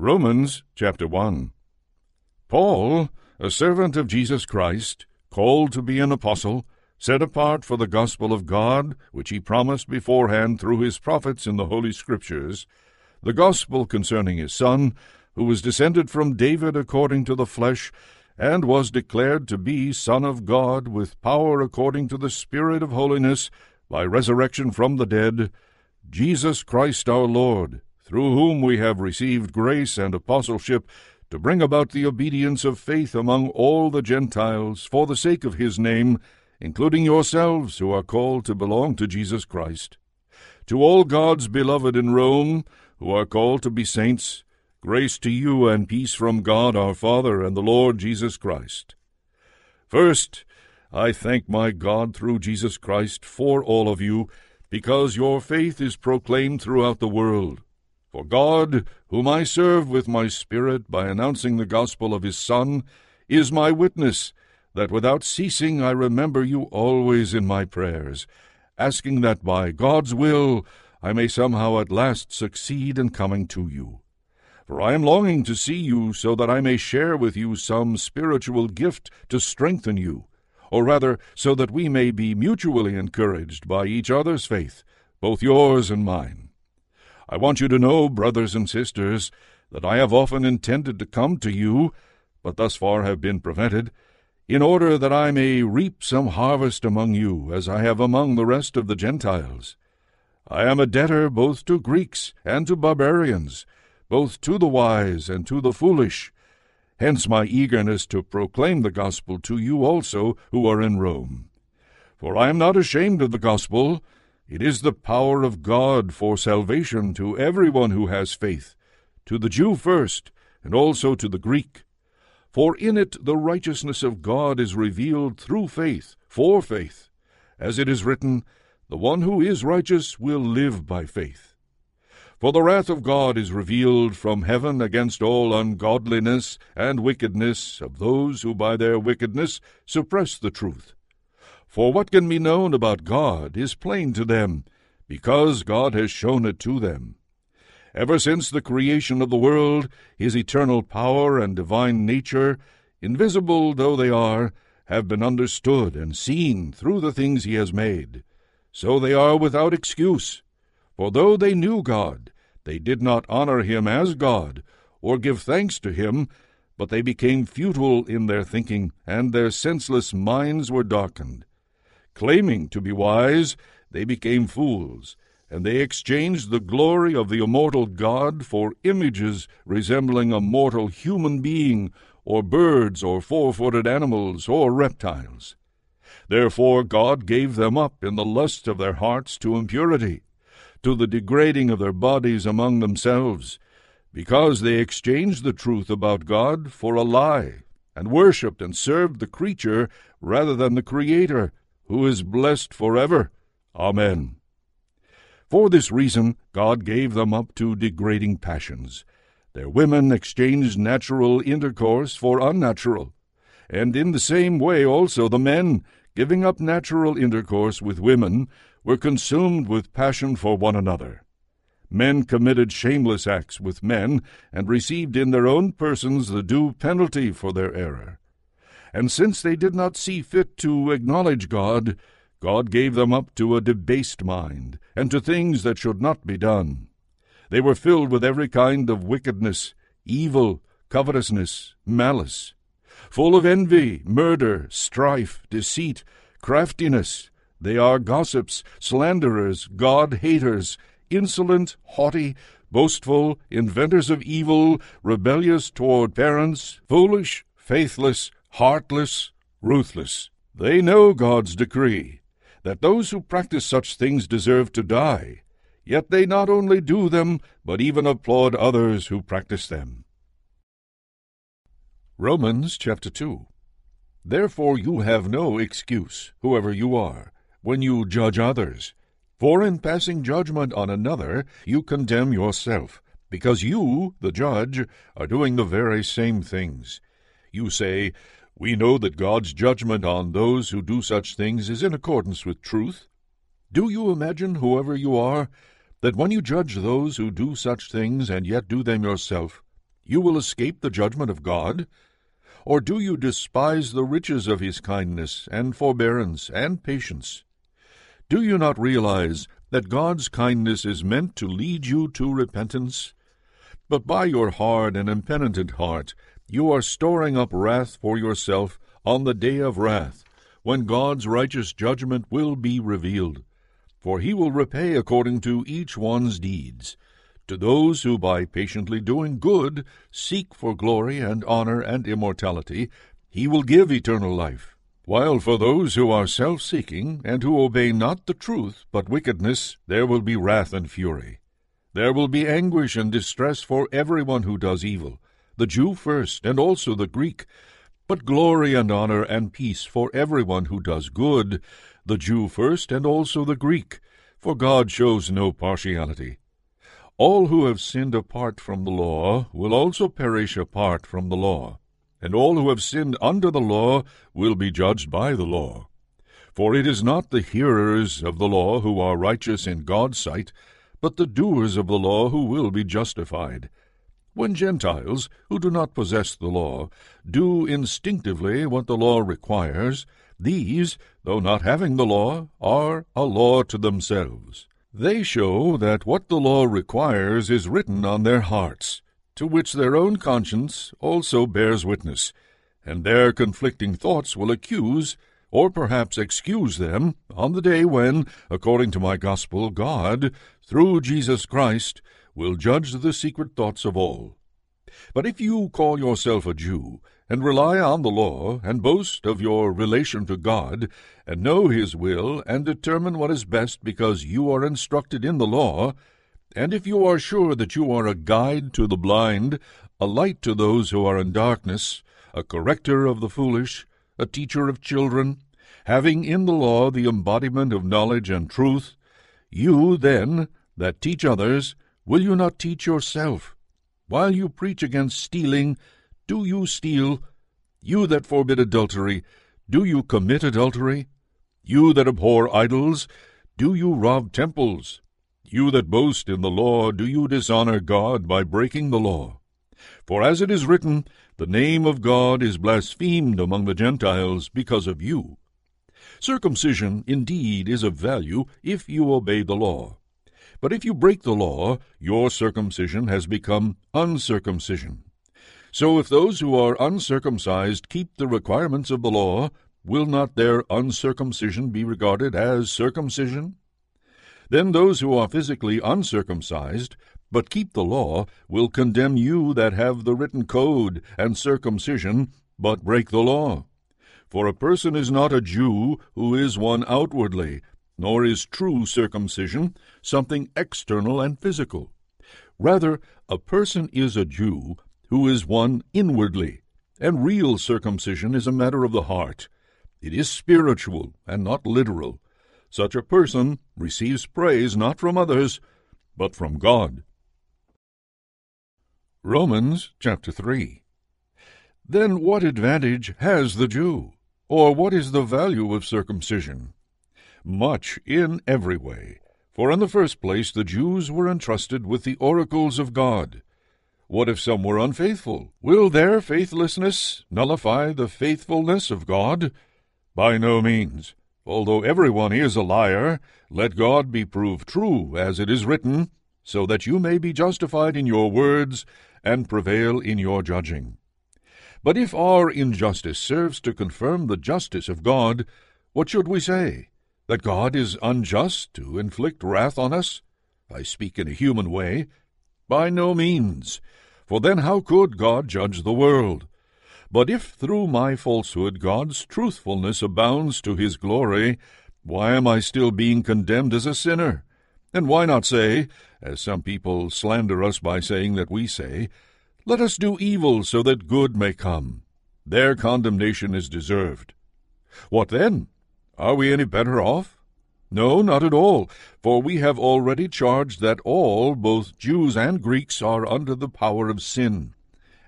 Romans chapter 1 Paul, a servant of Jesus Christ, called to be an apostle, set apart for the gospel of God, which he promised beforehand through his prophets in the Holy Scriptures, the gospel concerning his Son, who was descended from David according to the flesh, and was declared to be Son of God with power according to the Spirit of holiness, by resurrection from the dead, Jesus Christ our Lord through whom we have received grace and apostleship to bring about the obedience of faith among all the Gentiles for the sake of his name, including yourselves who are called to belong to Jesus Christ. To all God's beloved in Rome, who are called to be saints, grace to you and peace from God our Father and the Lord Jesus Christ. First, I thank my God through Jesus Christ for all of you, because your faith is proclaimed throughout the world. For God, whom I serve with my Spirit by announcing the gospel of His Son, is my witness that without ceasing I remember you always in my prayers, asking that by God's will I may somehow at last succeed in coming to you. For I am longing to see you so that I may share with you some spiritual gift to strengthen you, or rather, so that we may be mutually encouraged by each other's faith, both yours and mine. I want you to know, brothers and sisters, that I have often intended to come to you, but thus far have been prevented, in order that I may reap some harvest among you, as I have among the rest of the Gentiles. I am a debtor both to Greeks and to barbarians, both to the wise and to the foolish. Hence my eagerness to proclaim the gospel to you also who are in Rome. For I am not ashamed of the gospel, it is the power of God for salvation to everyone who has faith, to the Jew first, and also to the Greek. For in it the righteousness of God is revealed through faith, for faith. As it is written, The one who is righteous will live by faith. For the wrath of God is revealed from heaven against all ungodliness and wickedness of those who by their wickedness suppress the truth. For what can be known about God is plain to them, because God has shown it to them. Ever since the creation of the world, his eternal power and divine nature, invisible though they are, have been understood and seen through the things he has made. So they are without excuse. For though they knew God, they did not honor him as God, or give thanks to him, but they became futile in their thinking, and their senseless minds were darkened. Claiming to be wise, they became fools, and they exchanged the glory of the immortal God for images resembling a mortal human being, or birds, or four footed animals, or reptiles. Therefore God gave them up in the lust of their hearts to impurity, to the degrading of their bodies among themselves, because they exchanged the truth about God for a lie, and worshipped and served the creature rather than the Creator who is blessed forever. Amen. For this reason, God gave them up to degrading passions. Their women exchanged natural intercourse for unnatural, and in the same way also the men, giving up natural intercourse with women, were consumed with passion for one another. Men committed shameless acts with men, and received in their own persons the due penalty for their error. And since they did not see fit to acknowledge God, God gave them up to a debased mind, and to things that should not be done. They were filled with every kind of wickedness, evil, covetousness, malice, full of envy, murder, strife, deceit, craftiness. They are gossips, slanderers, God haters, insolent, haughty, boastful, inventors of evil, rebellious toward parents, foolish, faithless, heartless, ruthless. They know God's decree, that those who practice such things deserve to die, yet they not only do them, but even applaud others who practice them. Romans chapter 2 Therefore you have no excuse, whoever you are, when you judge others. For in passing judgment on another, you condemn yourself, because you, the judge, are doing the very same things. You say, we know that God's judgment on those who do such things is in accordance with truth. Do you imagine, whoever you are, that when you judge those who do such things and yet do them yourself, you will escape the judgment of God? Or do you despise the riches of his kindness and forbearance and patience? Do you not realize that God's kindness is meant to lead you to repentance? But by your hard and impenitent heart you are storing up wrath for yourself on the day of wrath, when God's righteous judgment will be revealed. For he will repay according to each one's deeds. To those who by patiently doing good seek for glory and honor and immortality, he will give eternal life. While for those who are self seeking, and who obey not the truth, but wickedness, there will be wrath and fury. There will be anguish and distress for everyone who does evil, the Jew first, and also the Greek, but glory and honor and peace for everyone who does good, the Jew first, and also the Greek, for God shows no partiality. All who have sinned apart from the law will also perish apart from the law, and all who have sinned under the law will be judged by the law. For it is not the hearers of the law who are righteous in God's sight, but the doers of the law who will be justified. When Gentiles, who do not possess the law, do instinctively what the law requires, these, though not having the law, are a law to themselves. They show that what the law requires is written on their hearts, to which their own conscience also bears witness, and their conflicting thoughts will accuse, or perhaps excuse them, on the day when, according to my gospel, God, through Jesus Christ, will judge the secret thoughts of all. But if you call yourself a Jew, and rely on the law, and boast of your relation to God, and know His will, and determine what is best because you are instructed in the law, and if you are sure that you are a guide to the blind, a light to those who are in darkness, a corrector of the foolish, a teacher of children, having in the law the embodiment of knowledge and truth, you, then, that teach others, will you not teach yourself? While you preach against stealing, do you steal? You that forbid adultery, do you commit adultery? You that abhor idols, do you rob temples? You that boast in the law, do you dishonor God by breaking the law? For as it is written, The name of God is blasphemed among the Gentiles because of you. Circumcision indeed is of value if you obey the law. But if you break the law, your circumcision has become uncircumcision. So if those who are uncircumcised keep the requirements of the law, will not their uncircumcision be regarded as circumcision? Then those who are physically uncircumcised, but keep the law, will condemn you that have the written code and circumcision, but break the law. For a person is not a Jew who is one outwardly, nor is true circumcision something external and physical. Rather, a person is a Jew who is one inwardly, and real circumcision is a matter of the heart. It is spiritual and not literal. Such a person receives praise not from others, but from God. Romans chapter 3 Then what advantage has the Jew? Or what is the value of circumcision? Much in every way. For in the first place the Jews were entrusted with the oracles of God. What if some were unfaithful? Will their faithlessness nullify the faithfulness of God? By no means. Although everyone is a liar, let God be proved true, as it is written, so that you may be justified in your words and prevail in your judging. But if our injustice serves to confirm the justice of God, what should we say? That God is unjust to inflict wrath on us? I speak in a human way. By no means for then how could God judge the world? But if through my falsehood God's truthfulness abounds to his glory, why am I still being condemned as a sinner? And why not say, as some people slander us by saying that we say, Let us do evil so that good may come? Their condemnation is deserved. What then? Are we any better off? No, not at all, for we have already charged that all, both Jews and Greeks, are under the power of sin.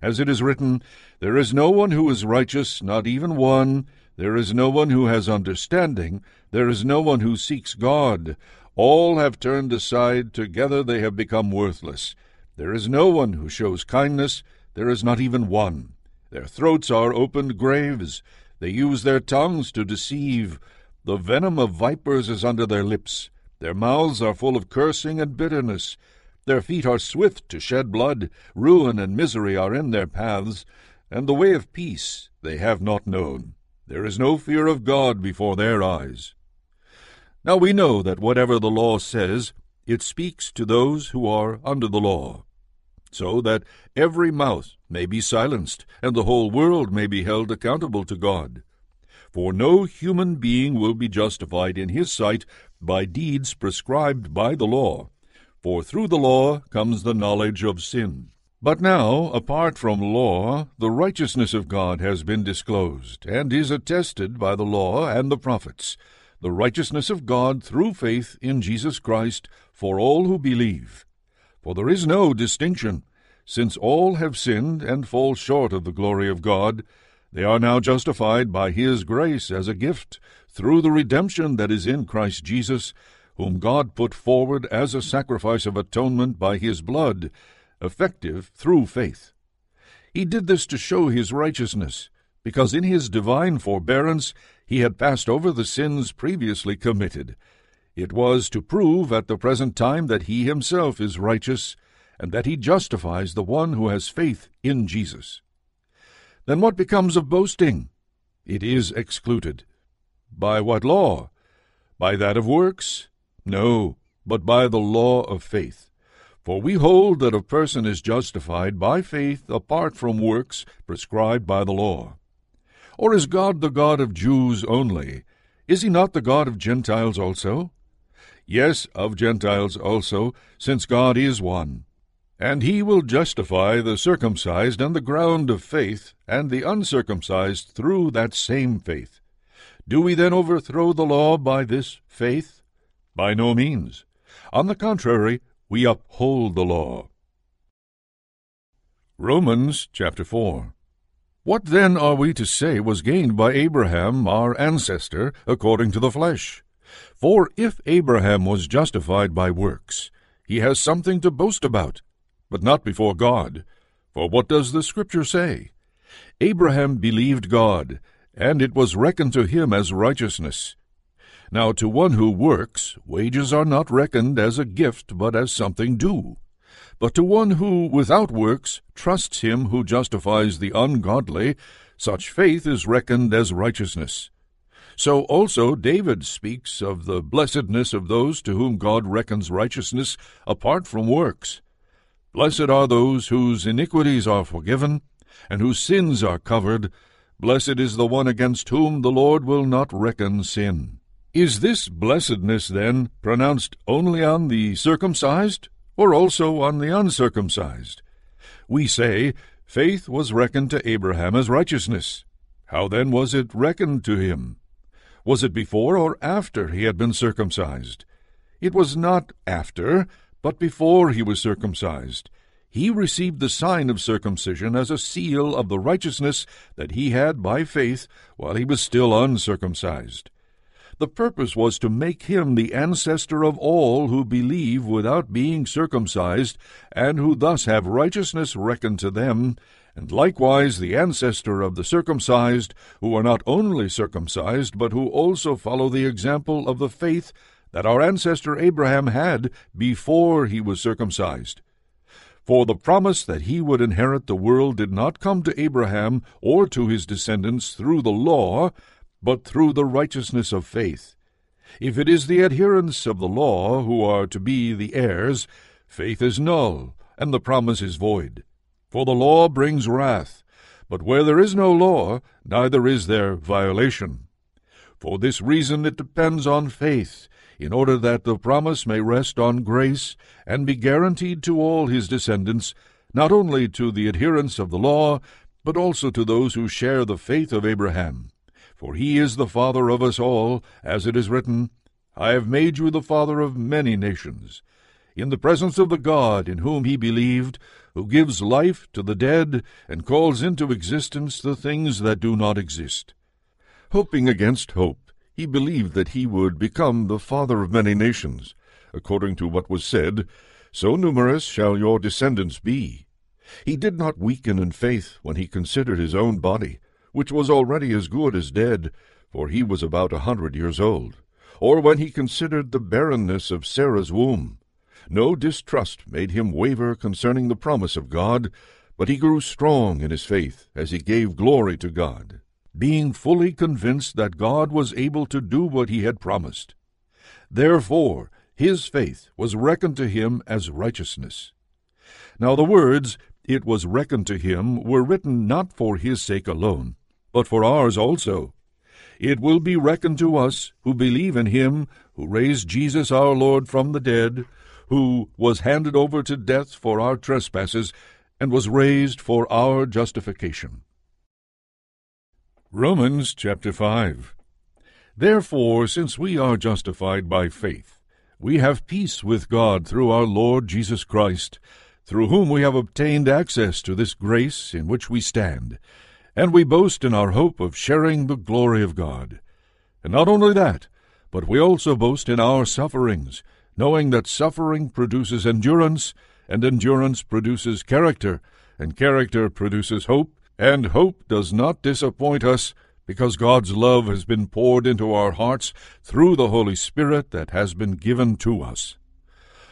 As it is written, There is no one who is righteous, not even one. There is no one who has understanding. There is no one who seeks God. All have turned aside, together they have become worthless. There is no one who shows kindness, there is not even one. Their throats are opened graves. They use their tongues to deceive. The venom of vipers is under their lips. Their mouths are full of cursing and bitterness. Their feet are swift to shed blood. Ruin and misery are in their paths. And the way of peace they have not known. There is no fear of God before their eyes. Now we know that whatever the law says, it speaks to those who are under the law so that every mouth may be silenced, and the whole world may be held accountable to God. For no human being will be justified in his sight by deeds prescribed by the law, for through the law comes the knowledge of sin. But now, apart from law, the righteousness of God has been disclosed, and is attested by the law and the prophets, the righteousness of God through faith in Jesus Christ for all who believe. For there is no distinction, since all have sinned and fall short of the glory of God. They are now justified by His grace as a gift through the redemption that is in Christ Jesus, whom God put forward as a sacrifice of atonement by His blood, effective through faith. He did this to show His righteousness, because in His divine forbearance He had passed over the sins previously committed it was to prove at the present time that he himself is righteous, and that he justifies the one who has faith in Jesus. Then what becomes of boasting? It is excluded. By what law? By that of works? No, but by the law of faith. For we hold that a person is justified by faith apart from works prescribed by the law. Or is God the God of Jews only? Is he not the God of Gentiles also? yes, of Gentiles also, since God is one. And he will justify the circumcised on the ground of faith, and the uncircumcised through that same faith. Do we then overthrow the law by this faith? By no means. On the contrary, we uphold the law. Romans chapter 4 What then are we to say was gained by Abraham, our ancestor, according to the flesh? For if Abraham was justified by works, he has something to boast about, but not before God. For what does the Scripture say? Abraham believed God, and it was reckoned to him as righteousness. Now to one who works, wages are not reckoned as a gift, but as something due. But to one who, without works, trusts him who justifies the ungodly, such faith is reckoned as righteousness. So also David speaks of the blessedness of those to whom God reckons righteousness apart from works. Blessed are those whose iniquities are forgiven, and whose sins are covered. Blessed is the one against whom the Lord will not reckon sin. Is this blessedness, then, pronounced only on the circumcised, or also on the uncircumcised? We say, faith was reckoned to Abraham as righteousness. How then was it reckoned to him? Was it before or after he had been circumcised? It was not after, but before he was circumcised. He received the sign of circumcision as a seal of the righteousness that he had by faith while he was still uncircumcised. The purpose was to make him the ancestor of all who believe without being circumcised, and who thus have righteousness reckoned to them, and likewise the ancestor of the circumcised, who are not only circumcised, but who also follow the example of the faith that our ancestor Abraham had before he was circumcised. For the promise that he would inherit the world did not come to Abraham or to his descendants through the law, but through the righteousness of faith. If it is the adherents of the law who are to be the heirs, faith is null, and the promise is void. For the law brings wrath, but where there is no law, neither is there violation. For this reason it depends on faith, in order that the promise may rest on grace, and be guaranteed to all his descendants, not only to the adherents of the law, but also to those who share the faith of Abraham. For he is the father of us all, as it is written, I have made you the father of many nations in the presence of the God in whom he believed, who gives life to the dead and calls into existence the things that do not exist. Hoping against hope, he believed that he would become the father of many nations, according to what was said, So numerous shall your descendants be. He did not weaken in faith when he considered his own body, which was already as good as dead, for he was about a hundred years old, or when he considered the barrenness of Sarah's womb. No distrust made him waver concerning the promise of God, but he grew strong in his faith as he gave glory to God, being fully convinced that God was able to do what he had promised. Therefore his faith was reckoned to him as righteousness. Now the words, it was reckoned to him, were written not for his sake alone, but for ours also. It will be reckoned to us who believe in him who raised Jesus our Lord from the dead, who was handed over to death for our trespasses, and was raised for our justification. Romans chapter 5 Therefore, since we are justified by faith, we have peace with God through our Lord Jesus Christ, through whom we have obtained access to this grace in which we stand, and we boast in our hope of sharing the glory of God. And not only that, but we also boast in our sufferings, knowing that suffering produces endurance, and endurance produces character, and character produces hope, and hope does not disappoint us, because God's love has been poured into our hearts through the Holy Spirit that has been given to us.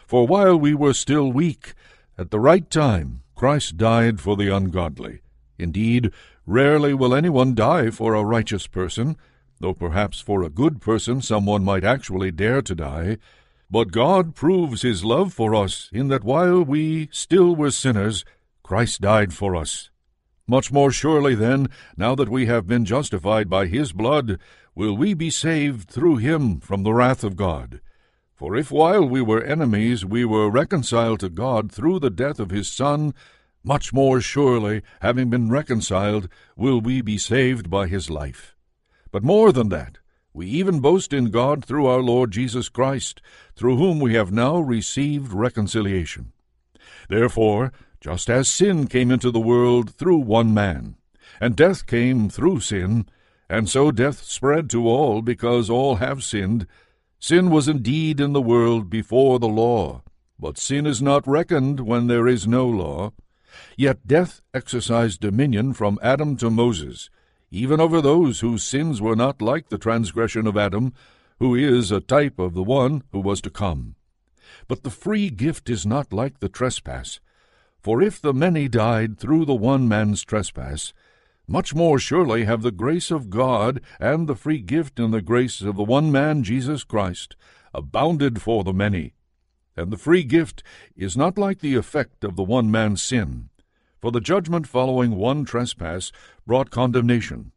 For while we were still weak, at the right time Christ died for the ungodly. Indeed, rarely will anyone die for a righteous person, though perhaps for a good person someone might actually dare to die. But God proves his love for us in that while we still were sinners, Christ died for us. Much more surely, then, now that we have been justified by his blood, will we be saved through him from the wrath of God. For if while we were enemies we were reconciled to God through the death of his Son, much more surely, having been reconciled, will we be saved by his life. But more than that, we even boast in God through our Lord Jesus Christ, through whom we have now received reconciliation. Therefore, just as sin came into the world through one man, and death came through sin, and so death spread to all because all have sinned. Sin was indeed in the world before the law, but sin is not reckoned when there is no law. Yet death exercised dominion from Adam to Moses, even over those whose sins were not like the transgression of Adam, who is a type of the one who was to come. But the free gift is not like the trespass. For if the many died through the one man's trespass, much more surely have the grace of God and the free gift and the grace of the one man, Jesus Christ, abounded for the many. And the free gift is not like the effect of the one man's sin. For the judgment following one trespass brought condemnation,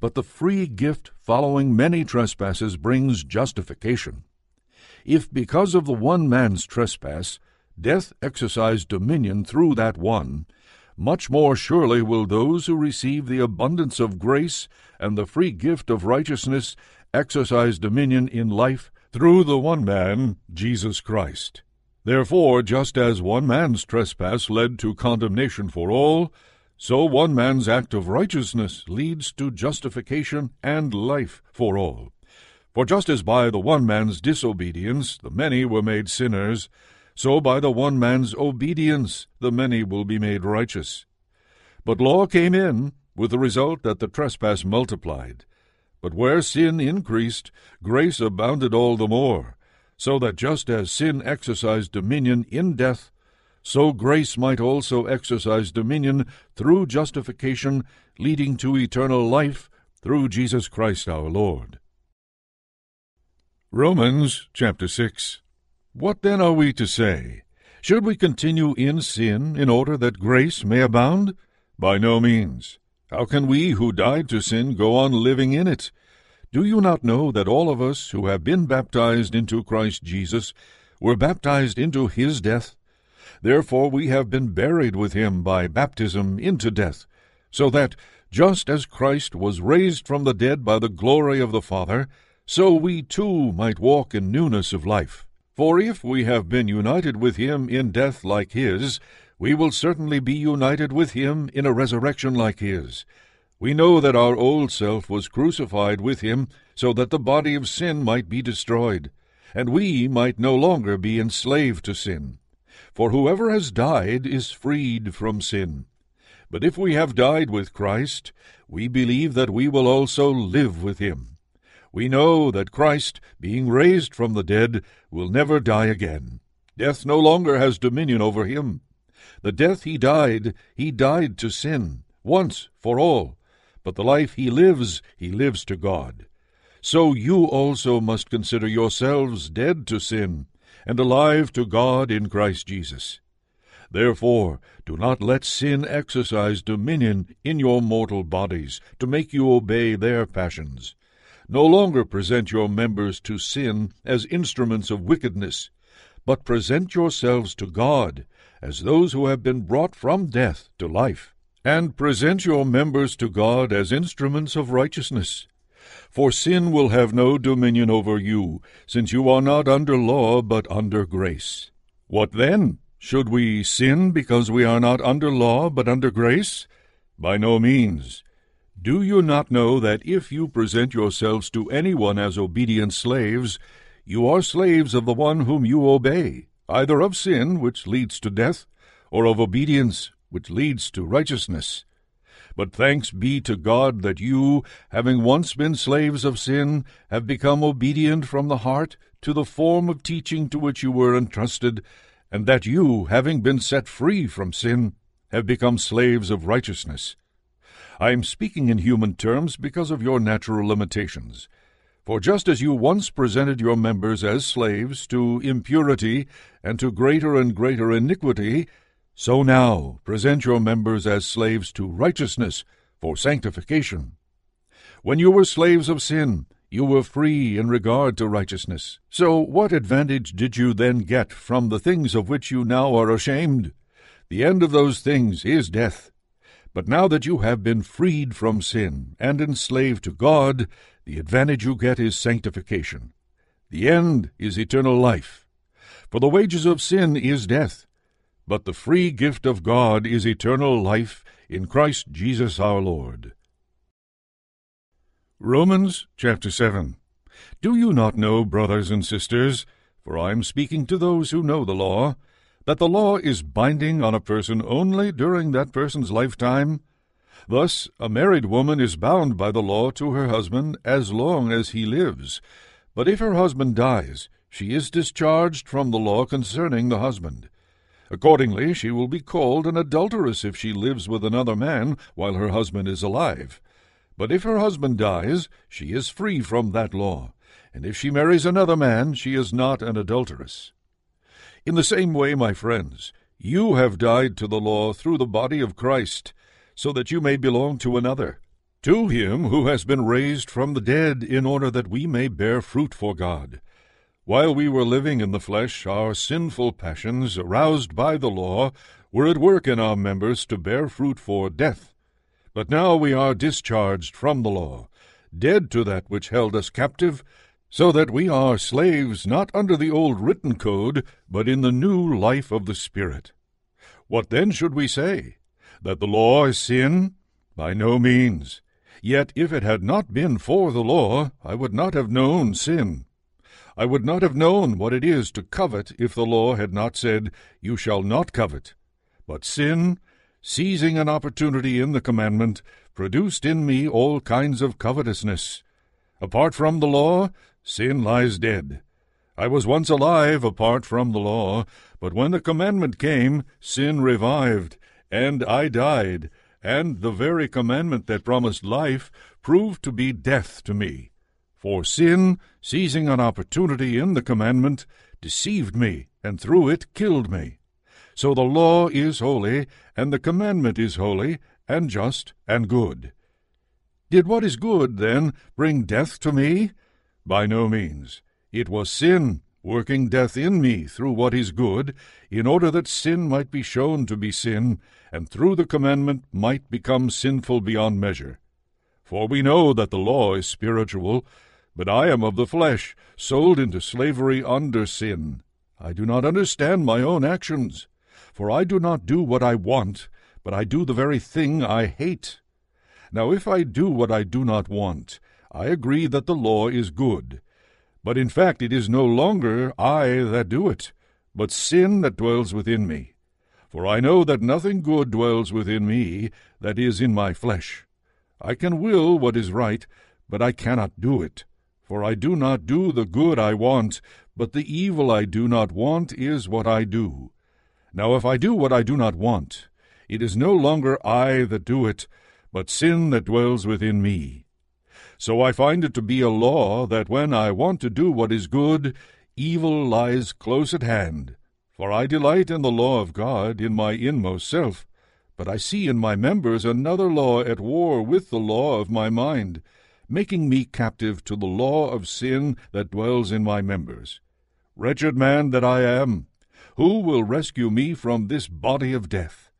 but the free gift following many trespasses brings justification. If because of the one man's trespass death exercised dominion through that one, much more surely will those who receive the abundance of grace and the free gift of righteousness exercise dominion in life through the one man, Jesus Christ. Therefore, just as one man's trespass led to condemnation for all, so one man's act of righteousness leads to justification and life for all. For just as by the one man's disobedience the many were made sinners, so by the one man's obedience the many will be made righteous. But law came in, with the result that the trespass multiplied. But where sin increased, grace abounded all the more, so that just as sin exercised dominion in death, so grace might also exercise dominion through justification, leading to eternal life through Jesus Christ our Lord. Romans chapter 6 what then are we to say? Should we continue in sin in order that grace may abound? By no means. How can we who died to sin go on living in it? Do you not know that all of us who have been baptized into Christ Jesus were baptized into his death? Therefore we have been buried with him by baptism into death, so that, just as Christ was raised from the dead by the glory of the Father, so we too might walk in newness of life. For if we have been united with him in death like his, we will certainly be united with him in a resurrection like his. We know that our old self was crucified with him, so that the body of sin might be destroyed, and we might no longer be enslaved to sin. For whoever has died is freed from sin. But if we have died with Christ, we believe that we will also live with him. We know that Christ, being raised from the dead, will never die again. Death no longer has dominion over him. The death he died, he died to sin, once for all. But the life he lives, he lives to God. So you also must consider yourselves dead to sin, and alive to God in Christ Jesus. Therefore, do not let sin exercise dominion in your mortal bodies, to make you obey their passions. No longer present your members to sin as instruments of wickedness, but present yourselves to God as those who have been brought from death to life, and present your members to God as instruments of righteousness. For sin will have no dominion over you, since you are not under law, but under grace. What then? Should we sin because we are not under law, but under grace? By no means. Do you not know that if you present yourselves to anyone as obedient slaves, you are slaves of the one whom you obey, either of sin, which leads to death, or of obedience, which leads to righteousness? But thanks be to God that you, having once been slaves of sin, have become obedient from the heart to the form of teaching to which you were entrusted, and that you, having been set free from sin, have become slaves of righteousness. I am speaking in human terms because of your natural limitations. For just as you once presented your members as slaves to impurity and to greater and greater iniquity, so now present your members as slaves to righteousness for sanctification. When you were slaves of sin, you were free in regard to righteousness. So what advantage did you then get from the things of which you now are ashamed? The end of those things is death. But now that you have been freed from sin and enslaved to God, the advantage you get is sanctification. The end is eternal life. For the wages of sin is death, but the free gift of God is eternal life in Christ Jesus our Lord. Romans chapter 7 Do you not know, brothers and sisters, for I am speaking to those who know the law, that the law is binding on a person only during that person's lifetime? Thus, a married woman is bound by the law to her husband as long as he lives. But if her husband dies, she is discharged from the law concerning the husband. Accordingly, she will be called an adulteress if she lives with another man while her husband is alive. But if her husband dies, she is free from that law, and if she marries another man, she is not an adulteress. In the same way, my friends, you have died to the law through the body of Christ, so that you may belong to another, to him who has been raised from the dead, in order that we may bear fruit for God. While we were living in the flesh, our sinful passions, aroused by the law, were at work in our members to bear fruit for death. But now we are discharged from the law, dead to that which held us captive, so that we are slaves not under the old written code, but in the new life of the Spirit. What then should we say? That the law is sin? By no means. Yet if it had not been for the law, I would not have known sin. I would not have known what it is to covet if the law had not said, You shall not covet. But sin, seizing an opportunity in the commandment, produced in me all kinds of covetousness. Apart from the law, sin lies dead. I was once alive apart from the law, but when the commandment came, sin revived, and I died, and the very commandment that promised life proved to be death to me. For sin, seizing an opportunity in the commandment, deceived me, and through it killed me. So the law is holy, and the commandment is holy, and just, and good. Did what is good, then, bring death to me? By no means. It was sin, working death in me through what is good, in order that sin might be shown to be sin, and through the commandment might become sinful beyond measure. For we know that the law is spiritual, but I am of the flesh, sold into slavery under sin. I do not understand my own actions. For I do not do what I want, but I do the very thing I hate. Now if I do what I do not want, I agree that the law is good. But in fact it is no longer I that do it, but sin that dwells within me. For I know that nothing good dwells within me, that is, in my flesh. I can will what is right, but I cannot do it. For I do not do the good I want, but the evil I do not want is what I do. Now if I do what I do not want, it is no longer I that do it, but sin that dwells within me. So I find it to be a law that when I want to do what is good, evil lies close at hand. For I delight in the law of God in my inmost self, but I see in my members another law at war with the law of my mind, making me captive to the law of sin that dwells in my members. Wretched man that I am, who will rescue me from this body of death?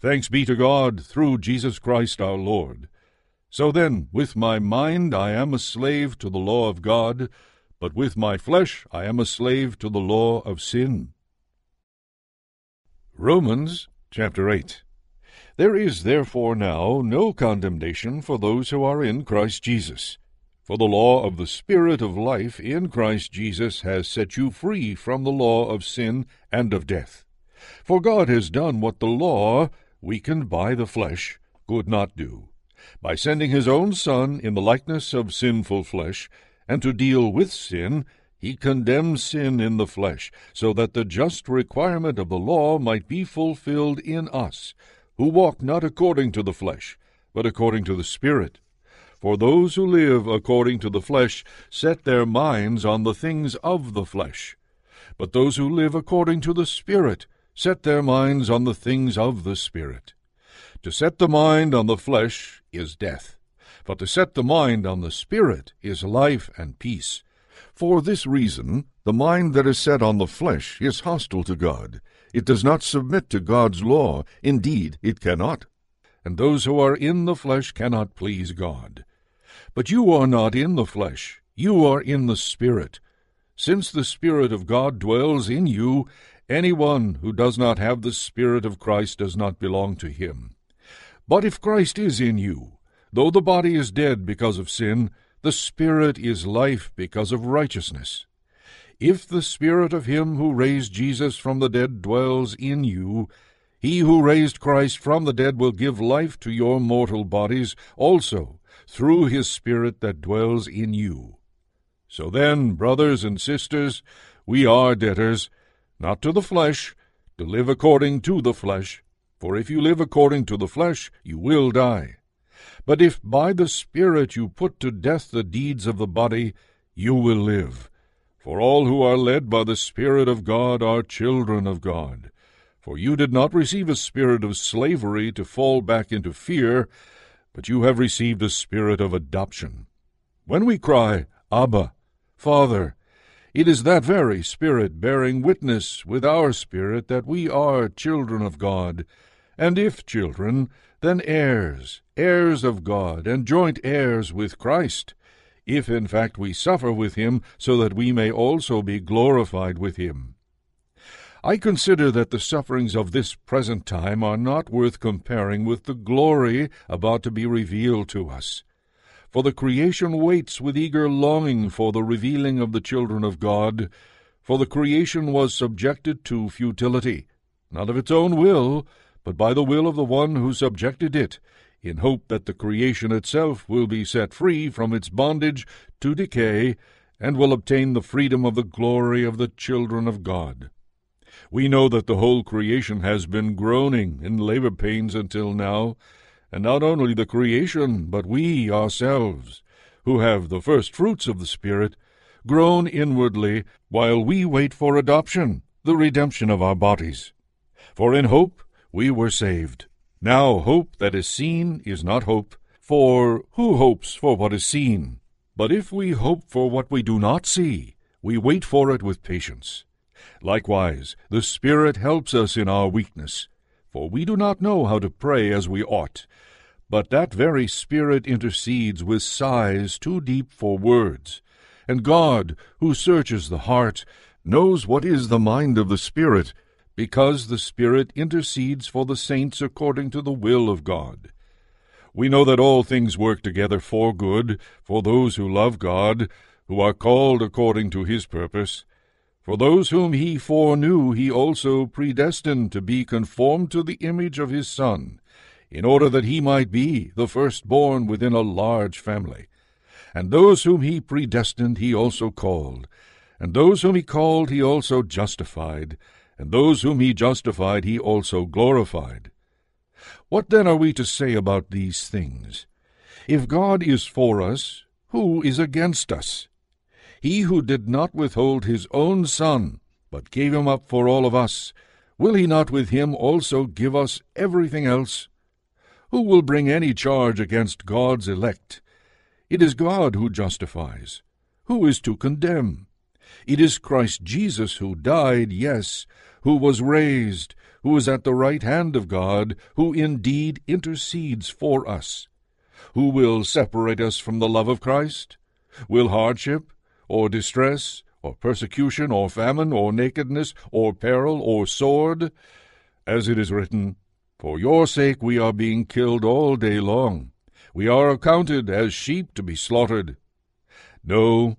Thanks be to God through Jesus Christ our Lord. So then, with my mind I am a slave to the law of God, but with my flesh I am a slave to the law of sin. Romans chapter 8 There is therefore now no condemnation for those who are in Christ Jesus. For the law of the Spirit of life in Christ Jesus has set you free from the law of sin and of death. For God has done what the law, weakened by the flesh, could not do, by sending his own Son in the likeness of sinful flesh, and to deal with sin, he condemned sin in the flesh, so that the just requirement of the law might be fulfilled in us, who walk not according to the flesh, but according to the Spirit. For those who live according to the flesh set their minds on the things of the flesh. But those who live according to the Spirit set their minds on the things of the Spirit. To set the mind on the flesh is death, but to set the mind on the Spirit is life and peace. For this reason, the mind that is set on the flesh is hostile to God. It does not submit to God's law. Indeed, it cannot. And those who are in the flesh cannot please God. But you are not in the flesh, you are in the Spirit. Since the Spirit of God dwells in you, anyone who does not have the Spirit of Christ does not belong to him. But if Christ is in you, though the body is dead because of sin, the Spirit is life because of righteousness. If the Spirit of him who raised Jesus from the dead dwells in you, he who raised Christ from the dead will give life to your mortal bodies also through his Spirit that dwells in you. So then, brothers and sisters, we are debtors, not to the flesh, to live according to the flesh. For if you live according to the flesh, you will die. But if by the Spirit you put to death the deeds of the body, you will live. For all who are led by the Spirit of God are children of God. For you did not receive a spirit of slavery to fall back into fear, but you have received a spirit of adoption. When we cry, Abba, Father, it is that very Spirit bearing witness with our spirit that we are children of God, and if children, then heirs, heirs of God, and joint heirs with Christ, if in fact we suffer with him, so that we may also be glorified with him. I consider that the sufferings of this present time are not worth comparing with the glory about to be revealed to us. For the creation waits with eager longing for the revealing of the children of God. For the creation was subjected to futility, not of its own will, but by the will of the one who subjected it, in hope that the creation itself will be set free from its bondage to decay, and will obtain the freedom of the glory of the children of God. We know that the whole creation has been groaning in labor pains until now, and not only the creation, but we ourselves, who have the first fruits of the Spirit, groan inwardly while we wait for adoption, the redemption of our bodies. For in hope we were saved. Now hope that is seen is not hope, for who hopes for what is seen? But if we hope for what we do not see, we wait for it with patience. Likewise, the Spirit helps us in our weakness, for we do not know how to pray as we ought. But that very Spirit intercedes with sighs too deep for words. And God, who searches the heart, knows what is the mind of the Spirit, because the Spirit intercedes for the saints according to the will of God. We know that all things work together for good, for those who love God, who are called according to his purpose. For those whom he foreknew, he also predestined to be conformed to the image of his Son, in order that he might be the firstborn within a large family. And those whom he predestined, he also called. And those whom he called, he also justified. And those whom he justified, he also glorified. What then are we to say about these things? If God is for us, who is against us? He who did not withhold his own Son, but gave him up for all of us, will he not with him also give us everything else? Who will bring any charge against God's elect? It is God who justifies. Who is to condemn? It is Christ Jesus who died, yes, who was raised, who is at the right hand of God, who indeed intercedes for us. Who will separate us from the love of Christ? Will hardship, or distress, or persecution, or famine, or nakedness, or peril, or sword? As it is written, For your sake we are being killed all day long. We are accounted as sheep to be slaughtered. No,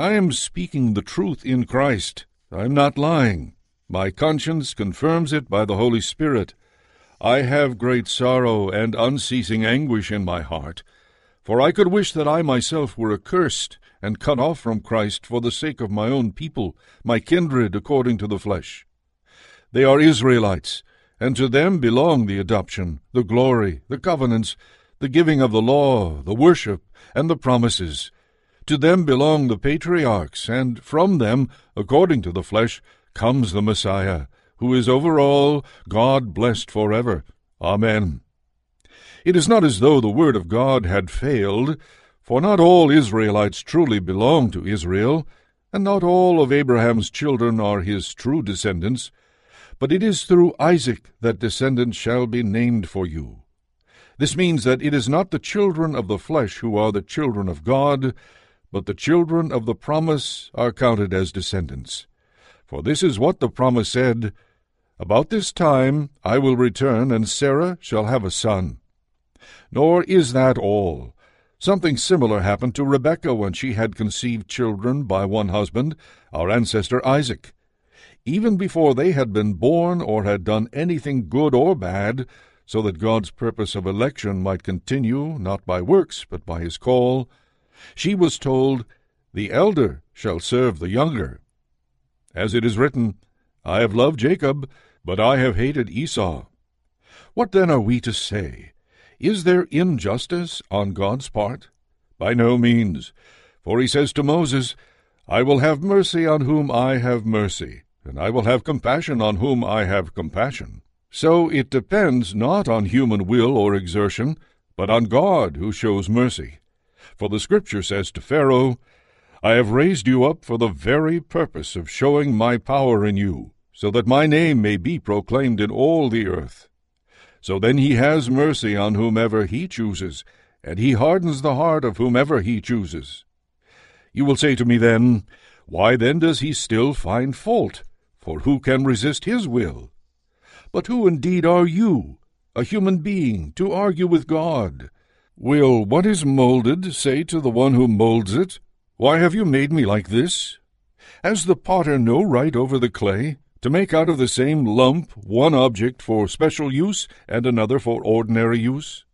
I am speaking the truth in Christ. I am not lying. My conscience confirms it by the Holy Spirit. I have great sorrow and unceasing anguish in my heart. For I could wish that I myself were accursed, and cut off from Christ for the sake of my own people, my kindred according to the flesh. They are Israelites, and to them belong the adoption, the glory, the covenants, the giving of the law, the worship, and the promises. To them belong the patriarchs, and from them, according to the flesh, comes the Messiah, who is over all, God blessed for ever. Amen. It is not as though the word of God had failed, for not all Israelites truly belong to Israel, and not all of Abraham's children are his true descendants, but it is through Isaac that descendants shall be named for you. This means that it is not the children of the flesh who are the children of God, but the children of the promise are counted as descendants. For this is what the promise said, About this time I will return, and Sarah shall have a son. Nor is that all. Something similar happened to Rebekah when she had conceived children by one husband, our ancestor Isaac. Even before they had been born or had done anything good or bad, so that God's purpose of election might continue not by works but by his call, she was told, The elder shall serve the younger. As it is written, I have loved Jacob, but I have hated Esau. What then are we to say? Is there injustice on God's part? By no means. For he says to Moses, I will have mercy on whom I have mercy, and I will have compassion on whom I have compassion. So it depends not on human will or exertion, but on God who shows mercy. For the Scripture says to Pharaoh, I have raised you up for the very purpose of showing my power in you, so that my name may be proclaimed in all the earth. So then he has mercy on whomever he chooses, and he hardens the heart of whomever he chooses. You will say to me then, Why then does he still find fault? For who can resist his will? But who indeed are you, a human being, to argue with God? Will what is molded say to the one who molds it, Why have you made me like this? Has the potter no right over the clay, to make out of the same lump one object for special use and another for ordinary use?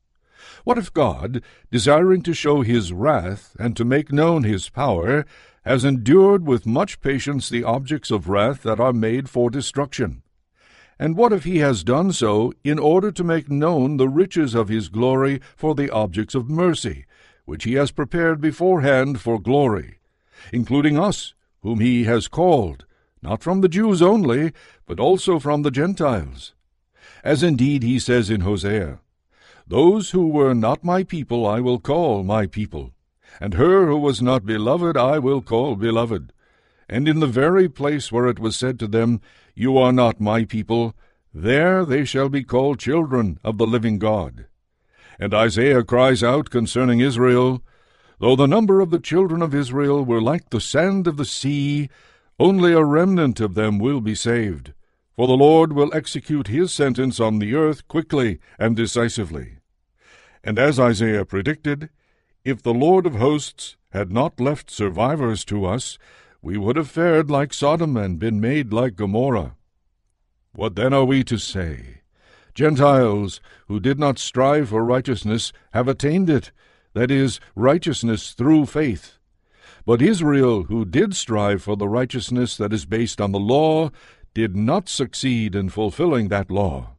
What if God, desiring to show his wrath and to make known his power, has endured with much patience the objects of wrath that are made for destruction? And what if he has done so in order to make known the riches of his glory for the objects of mercy, which he has prepared beforehand for glory, including us, whom he has called, not from the Jews only, but also from the Gentiles. As indeed he says in Hosea, Those who were not my people I will call my people, and her who was not beloved I will call beloved. and in the very place where it was said to them, You are not my people, there they shall be called children of the living God. And Isaiah cries out concerning Israel, Though the number of the children of Israel were like the sand of the sea, only a remnant of them will be saved. For the Lord will execute his sentence on the earth quickly and decisively. And as Isaiah predicted, if the Lord of hosts had not left survivors to us, we would have fared like Sodom and been made like Gomorrah. What then are we to say? Gentiles who did not strive for righteousness have attained it, that is, righteousness through faith. But Israel, who did strive for the righteousness that is based on the law, did not succeed in fulfilling that law.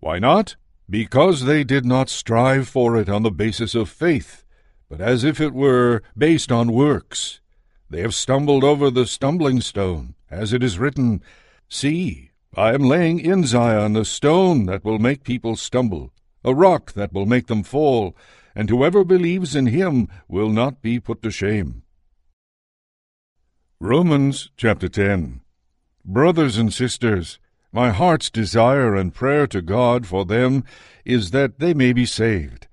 Why not? Because they did not strive for it on the basis of faith, but as if it were based on works. They have stumbled over the stumbling stone, as it is written, See, I am laying in Zion a stone that will make people stumble, a rock that will make them fall, and whoever believes in him will not be put to shame. Romans chapter 10 Brothers and sisters, my heart's desire and prayer to God for them is that they may be saved.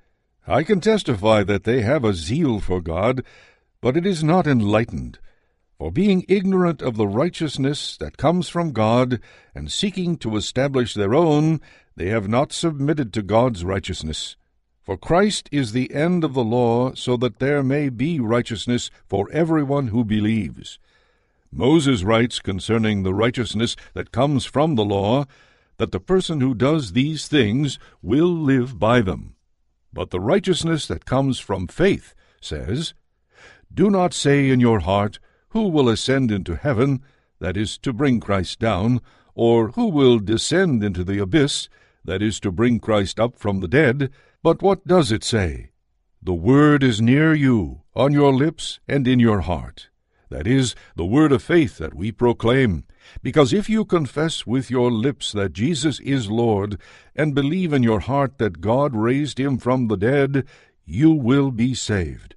I can testify that they have a zeal for God, but it is not enlightened. For being ignorant of the righteousness that comes from God, and seeking to establish their own, they have not submitted to God's righteousness. For Christ is the end of the law, so that there may be righteousness for everyone who believes. Moses writes concerning the righteousness that comes from the law, that the person who does these things will live by them. But the righteousness that comes from faith says, Do not say in your heart, Who will ascend into heaven, that is, to bring Christ down, or who will descend into the abyss, that is, to bring Christ up from the dead, but what does it say? The word is near you, on your lips and in your heart that is, the word of faith that we proclaim. Because if you confess with your lips that Jesus is Lord, and believe in your heart that God raised him from the dead, you will be saved.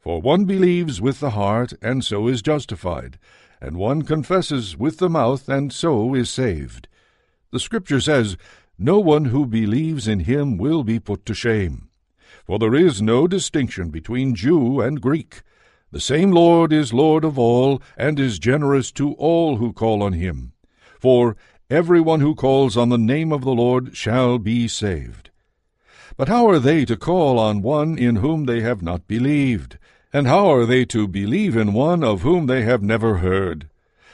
For one believes with the heart, and so is justified, and one confesses with the mouth, and so is saved. The Scripture says, No one who believes in him will be put to shame. For there is no distinction between Jew and Greek the same Lord is Lord of all, and is generous to all who call on him. For everyone who calls on the name of the Lord shall be saved. But how are they to call on one in whom they have not believed? And how are they to believe in one of whom they have never heard?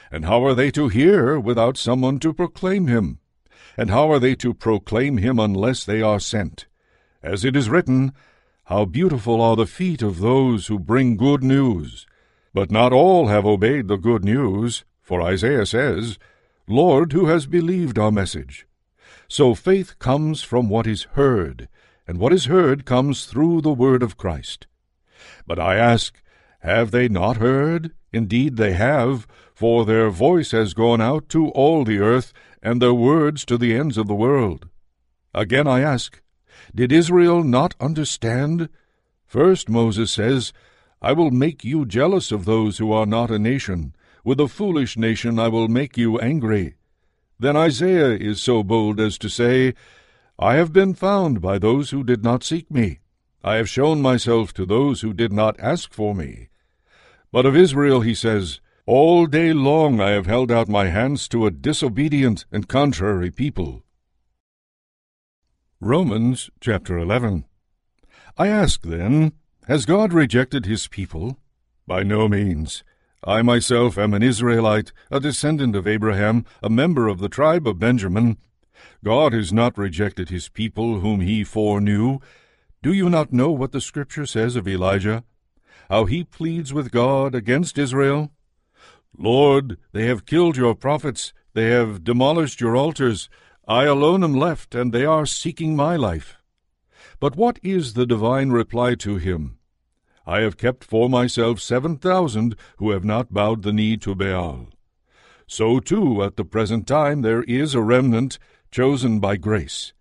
And how are they to hear without someone to proclaim him? And how are they to proclaim him unless they are sent? As it is written, how beautiful are the feet of those who bring good news! But not all have obeyed the good news, for Isaiah says, Lord, who has believed our message? So faith comes from what is heard, and what is heard comes through the word of Christ. But I ask, have they not heard? Indeed they have, for their voice has gone out to all the earth, and their words to the ends of the world. Again I ask, did Israel not understand? First Moses says, I will make you jealous of those who are not a nation. With a foolish nation I will make you angry. Then Isaiah is so bold as to say, I have been found by those who did not seek me. I have shown myself to those who did not ask for me. But of Israel he says, All day long I have held out my hands to a disobedient and contrary people. Romans chapter 11. I ask then, has God rejected his people? By no means. I myself am an Israelite, a descendant of Abraham, a member of the tribe of Benjamin. God has not rejected his people whom he foreknew. Do you not know what the Scripture says of Elijah? How he pleads with God against Israel? Lord, they have killed your prophets, they have demolished your altars, I alone am left, and they are seeking my life. But what is the divine reply to him? I have kept for myself seven thousand who have not bowed the knee to Baal. So too at the present time there is a remnant chosen by grace.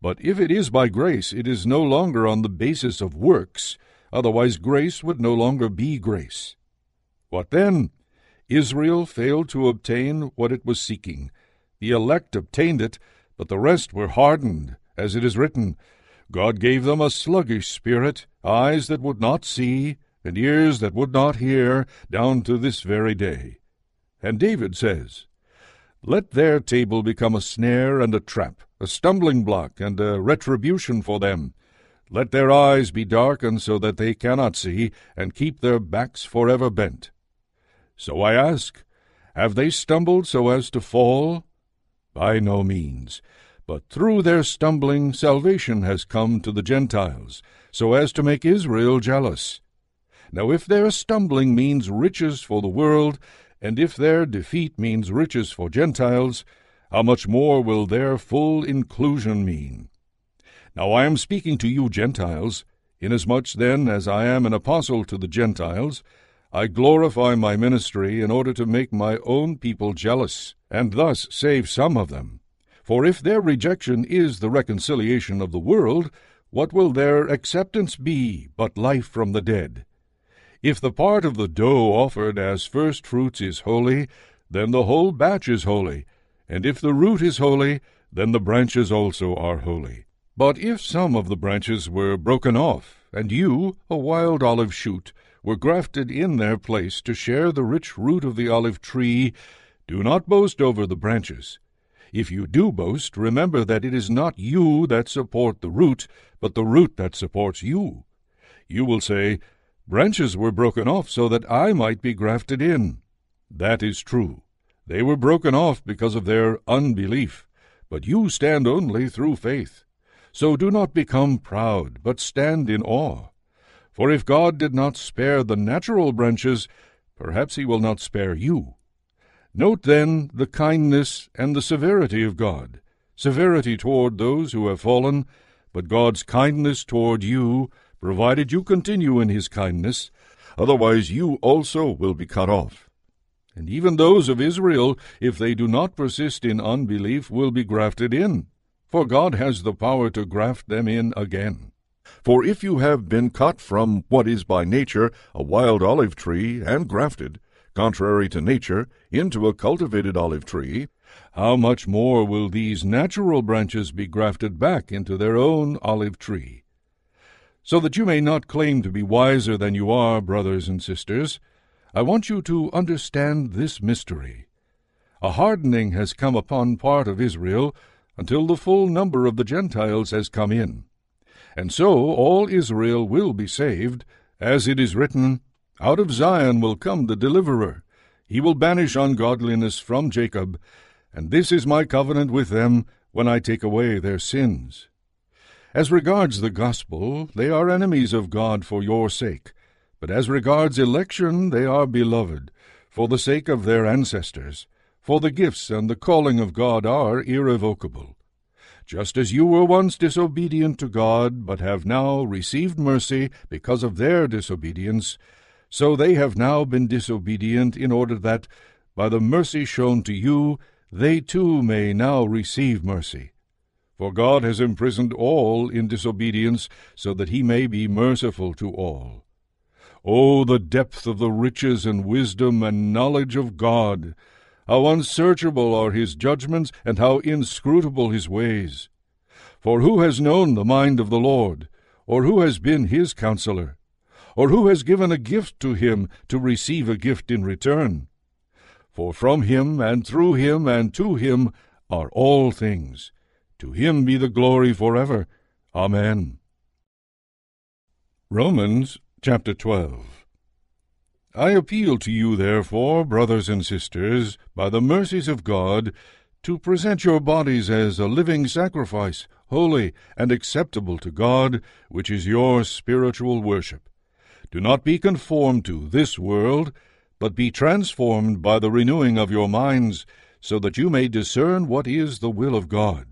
But if it is by grace, it is no longer on the basis of works, otherwise grace would no longer be grace. What then? Israel failed to obtain what it was seeking. The elect obtained it, but the rest were hardened, as it is written, God gave them a sluggish spirit, eyes that would not see, and ears that would not hear, down to this very day. And David says, Let their table become a snare and a trap, a stumbling block and a retribution for them. Let their eyes be darkened so that they cannot see, and keep their backs forever bent. So I ask, have they stumbled so as to fall? By no means. But through their stumbling salvation has come to the Gentiles, so as to make Israel jealous. Now if their stumbling means riches for the world, and if their defeat means riches for Gentiles, how much more will their full inclusion mean? Now I am speaking to you Gentiles, inasmuch then as I am an apostle to the Gentiles, I glorify my ministry in order to make my own people jealous, and thus save some of them. For if their rejection is the reconciliation of the world, what will their acceptance be but life from the dead? If the part of the dough offered as first fruits is holy, then the whole batch is holy, and if the root is holy, then the branches also are holy. But if some of the branches were broken off, and you, a wild olive shoot, were grafted in their place to share the rich root of the olive tree, do not boast over the branches. If you do boast, remember that it is not you that support the root, but the root that supports you. You will say, Branches were broken off so that I might be grafted in. That is true. They were broken off because of their unbelief, but you stand only through faith. So do not become proud, but stand in awe. For if God did not spare the natural branches, perhaps he will not spare you. Note then the kindness and the severity of God, severity toward those who have fallen, but God's kindness toward you, provided you continue in his kindness, otherwise you also will be cut off. And even those of Israel, if they do not persist in unbelief, will be grafted in, for God has the power to graft them in again. For if you have been cut from what is by nature a wild olive tree and grafted, contrary to nature, into a cultivated olive tree, how much more will these natural branches be grafted back into their own olive tree? So that you may not claim to be wiser than you are, brothers and sisters, I want you to understand this mystery. A hardening has come upon part of Israel until the full number of the Gentiles has come in. And so all Israel will be saved, as it is written, Out of Zion will come the deliverer. He will banish ungodliness from Jacob, and this is my covenant with them when I take away their sins. As regards the gospel, they are enemies of God for your sake, but as regards election, they are beloved, for the sake of their ancestors, for the gifts and the calling of God are irrevocable. Just as you were once disobedient to God, but have now received mercy because of their disobedience, so they have now been disobedient in order that, by the mercy shown to you, they too may now receive mercy. For God has imprisoned all in disobedience, so that he may be merciful to all. O the depth of the riches and wisdom and knowledge of God! How unsearchable are his judgments, and how inscrutable his ways! For who has known the mind of the Lord? Or who has been his counselor? Or who has given a gift to him to receive a gift in return? For from him, and through him, and to him are all things. To him be the glory forever. Amen. Romans chapter 12. I appeal to you, therefore, brothers and sisters, by the mercies of God, to present your bodies as a living sacrifice, holy and acceptable to God, which is your spiritual worship. Do not be conformed to this world, but be transformed by the renewing of your minds, so that you may discern what is the will of God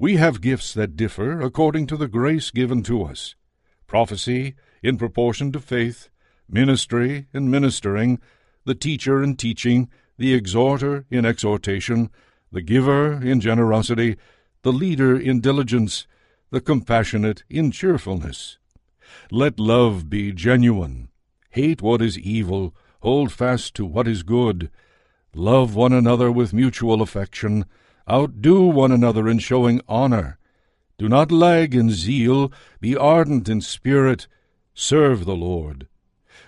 We have gifts that differ according to the grace given to us prophecy in proportion to faith, ministry in ministering, the teacher in teaching, the exhorter in exhortation, the giver in generosity, the leader in diligence, the compassionate in cheerfulness. Let love be genuine. Hate what is evil, hold fast to what is good. Love one another with mutual affection, outdo one another in showing honor. Do not lag in zeal, be ardent in spirit, serve the Lord.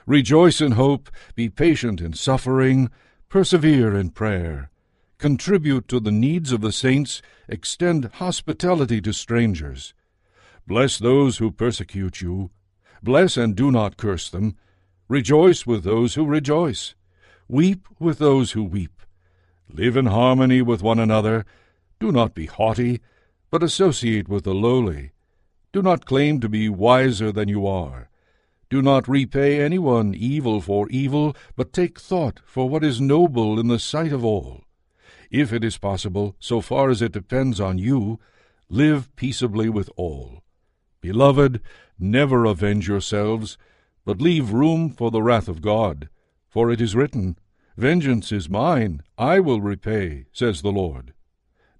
Rejoice in hope, be patient in suffering, persevere in prayer. Contribute to the needs of the saints, extend hospitality to strangers. Bless those who persecute you. Bless and do not curse them. Rejoice with those who rejoice. Weep with those who weep. Live in harmony with one another. Do not be haughty, but associate with the lowly. Do not claim to be wiser than you are. Do not repay anyone evil for evil, but take thought for what is noble in the sight of all. If it is possible, so far as it depends on you, live peaceably with all. Beloved, never avenge yourselves, but leave room for the wrath of God. For it is written, Vengeance is mine, I will repay, says the Lord.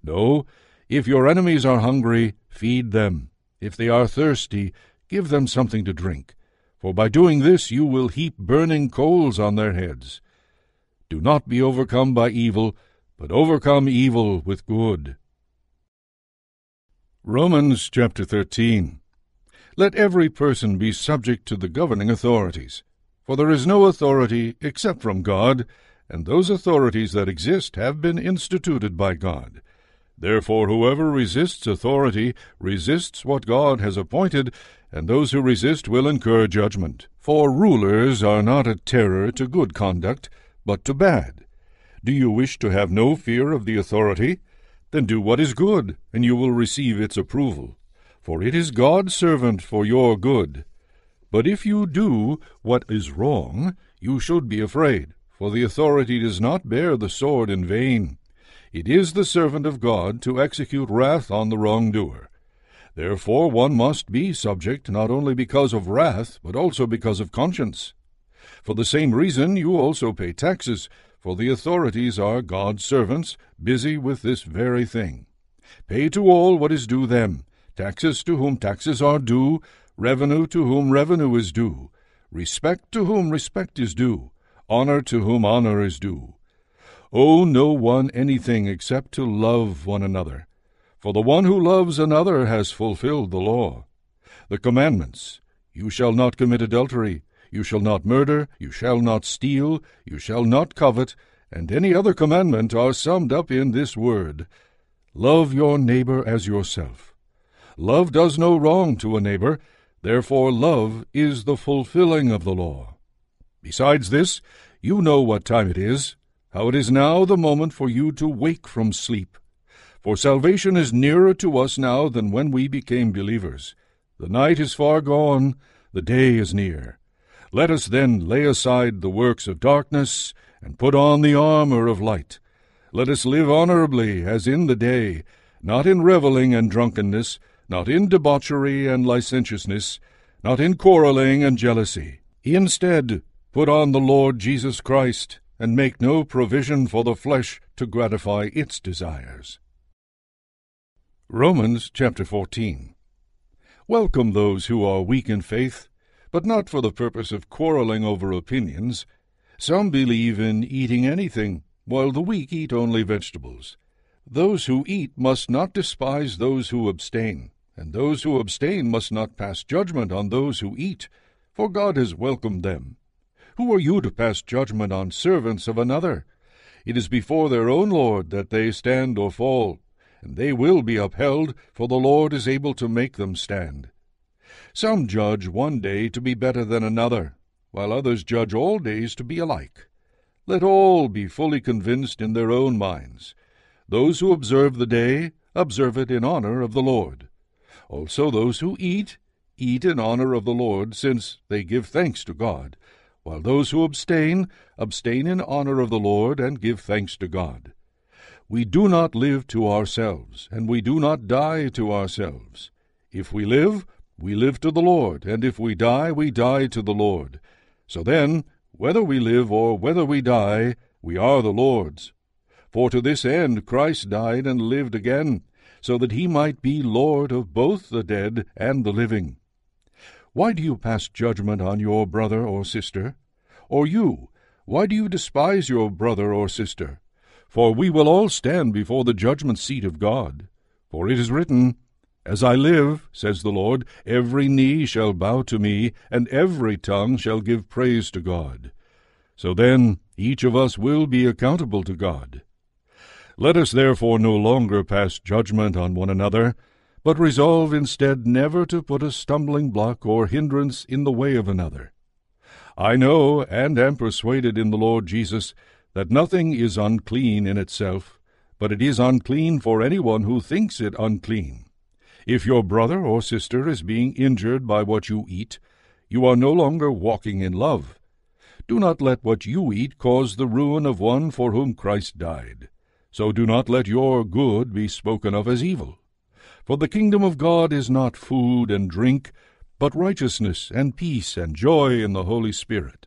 No, if your enemies are hungry, feed them. If they are thirsty, give them something to drink. For by doing this you will heap burning coals on their heads. Do not be overcome by evil, but overcome evil with good. Romans chapter 13. Let every person be subject to the governing authorities. For there is no authority except from God, and those authorities that exist have been instituted by God. Therefore, whoever resists authority resists what God has appointed, and those who resist will incur judgment. For rulers are not a terror to good conduct, but to bad. Do you wish to have no fear of the authority? Then do what is good, and you will receive its approval for it is God's servant for your good. But if you do what is wrong, you should be afraid, for the authority does not bear the sword in vain. It is the servant of God to execute wrath on the wrongdoer. Therefore one must be subject not only because of wrath, but also because of conscience. For the same reason you also pay taxes, for the authorities are God's servants, busy with this very thing. Pay to all what is due them taxes to whom taxes are due, revenue to whom revenue is due, respect to whom respect is due, honor to whom honor is due. Owe no one anything except to love one another, for the one who loves another has fulfilled the law. The commandments You shall not commit adultery, you shall not murder, you shall not steal, you shall not covet, and any other commandment are summed up in this word Love your neighbor as yourself. Love does no wrong to a neighbor, therefore love is the fulfilling of the law. Besides this, you know what time it is, how it is now the moment for you to wake from sleep. For salvation is nearer to us now than when we became believers. The night is far gone, the day is near. Let us then lay aside the works of darkness, and put on the armor of light. Let us live honorably as in the day, not in reveling and drunkenness, not in debauchery and licentiousness, not in quarreling and jealousy. Instead, put on the Lord Jesus Christ, and make no provision for the flesh to gratify its desires. Romans chapter 14. Welcome those who are weak in faith, but not for the purpose of quarreling over opinions. Some believe in eating anything, while the weak eat only vegetables. Those who eat must not despise those who abstain, and those who abstain must not pass judgment on those who eat, for God has welcomed them. Who are you to pass judgment on servants of another? It is before their own Lord that they stand or fall, and they will be upheld, for the Lord is able to make them stand. Some judge one day to be better than another, while others judge all days to be alike. Let all be fully convinced in their own minds. Those who observe the day, observe it in honor of the Lord. Also those who eat, eat in honor of the Lord, since they give thanks to God, while those who abstain, abstain in honor of the Lord and give thanks to God. We do not live to ourselves, and we do not die to ourselves. If we live, we live to the Lord, and if we die, we die to the Lord. So then, whether we live or whether we die, we are the Lord's. For to this end Christ died and lived again, so that he might be Lord of both the dead and the living. Why do you pass judgment on your brother or sister? Or you, why do you despise your brother or sister? For we will all stand before the judgment seat of God. For it is written, As I live, says the Lord, every knee shall bow to me, and every tongue shall give praise to God. So then, each of us will be accountable to God. Let us therefore no longer pass judgment on one another, but resolve instead never to put a stumbling block or hindrance in the way of another. I know and am persuaded in the Lord Jesus that nothing is unclean in itself, but it is unclean for anyone who thinks it unclean. If your brother or sister is being injured by what you eat, you are no longer walking in love. Do not let what you eat cause the ruin of one for whom Christ died. So do not let your good be spoken of as evil. For the kingdom of God is not food and drink, but righteousness and peace and joy in the Holy Spirit.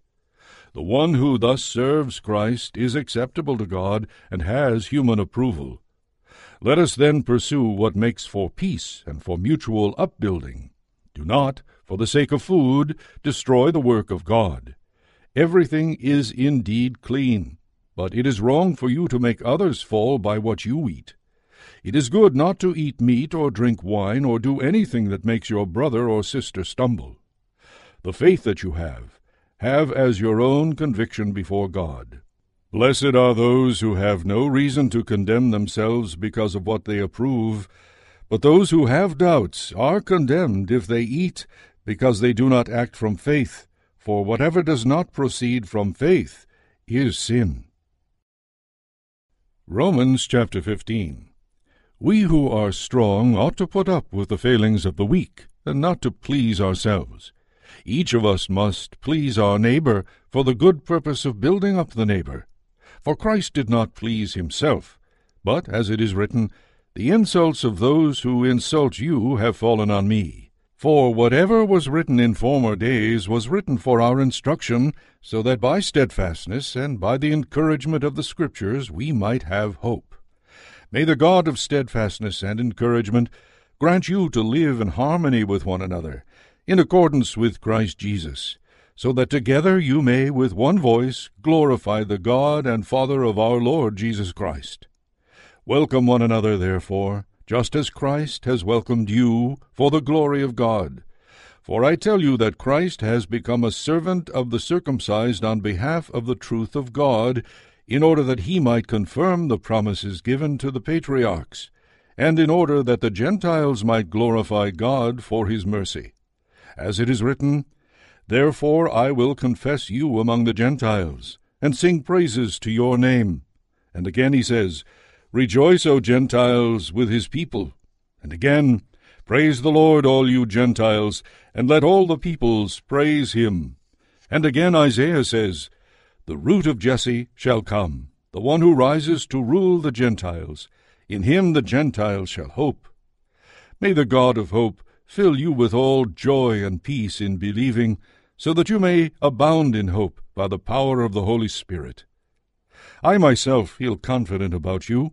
The one who thus serves Christ is acceptable to God and has human approval. Let us then pursue what makes for peace and for mutual upbuilding. Do not, for the sake of food, destroy the work of God. Everything is indeed clean, but it is wrong for you to make others fall by what you eat. It is good not to eat meat or drink wine or do anything that makes your brother or sister stumble. The faith that you have, have as your own conviction before God. Blessed are those who have no reason to condemn themselves because of what they approve, but those who have doubts are condemned if they eat, because they do not act from faith, for whatever does not proceed from faith is sin. Romans chapter 15 We who are strong ought to put up with the failings of the weak, and not to please ourselves. Each of us must please our neighbor for the good purpose of building up the neighbor. For Christ did not please himself, but, as it is written, The insults of those who insult you have fallen on me. For whatever was written in former days was written for our instruction, so that by steadfastness and by the encouragement of the Scriptures we might have hope. May the God of steadfastness and encouragement grant you to live in harmony with one another in accordance with Christ Jesus, so that together you may with one voice glorify the God and Father of our Lord Jesus Christ. Welcome one another, therefore, just as Christ has welcomed you for the glory of God. For I tell you that Christ has become a servant of the circumcised on behalf of the truth of God, in order that he might confirm the promises given to the patriarchs, and in order that the Gentiles might glorify God for his mercy as it is written, Therefore I will confess you among the Gentiles, and sing praises to your name. And again he says, Rejoice, O Gentiles, with his people. And again, Praise the Lord, all you Gentiles, and let all the peoples praise him. And again Isaiah says, The root of Jesse shall come, the one who rises to rule the Gentiles. In him the Gentiles shall hope. May the God of hope fill you with all joy and peace in believing, so that you may abound in hope by the power of the Holy Spirit. I myself feel confident about you,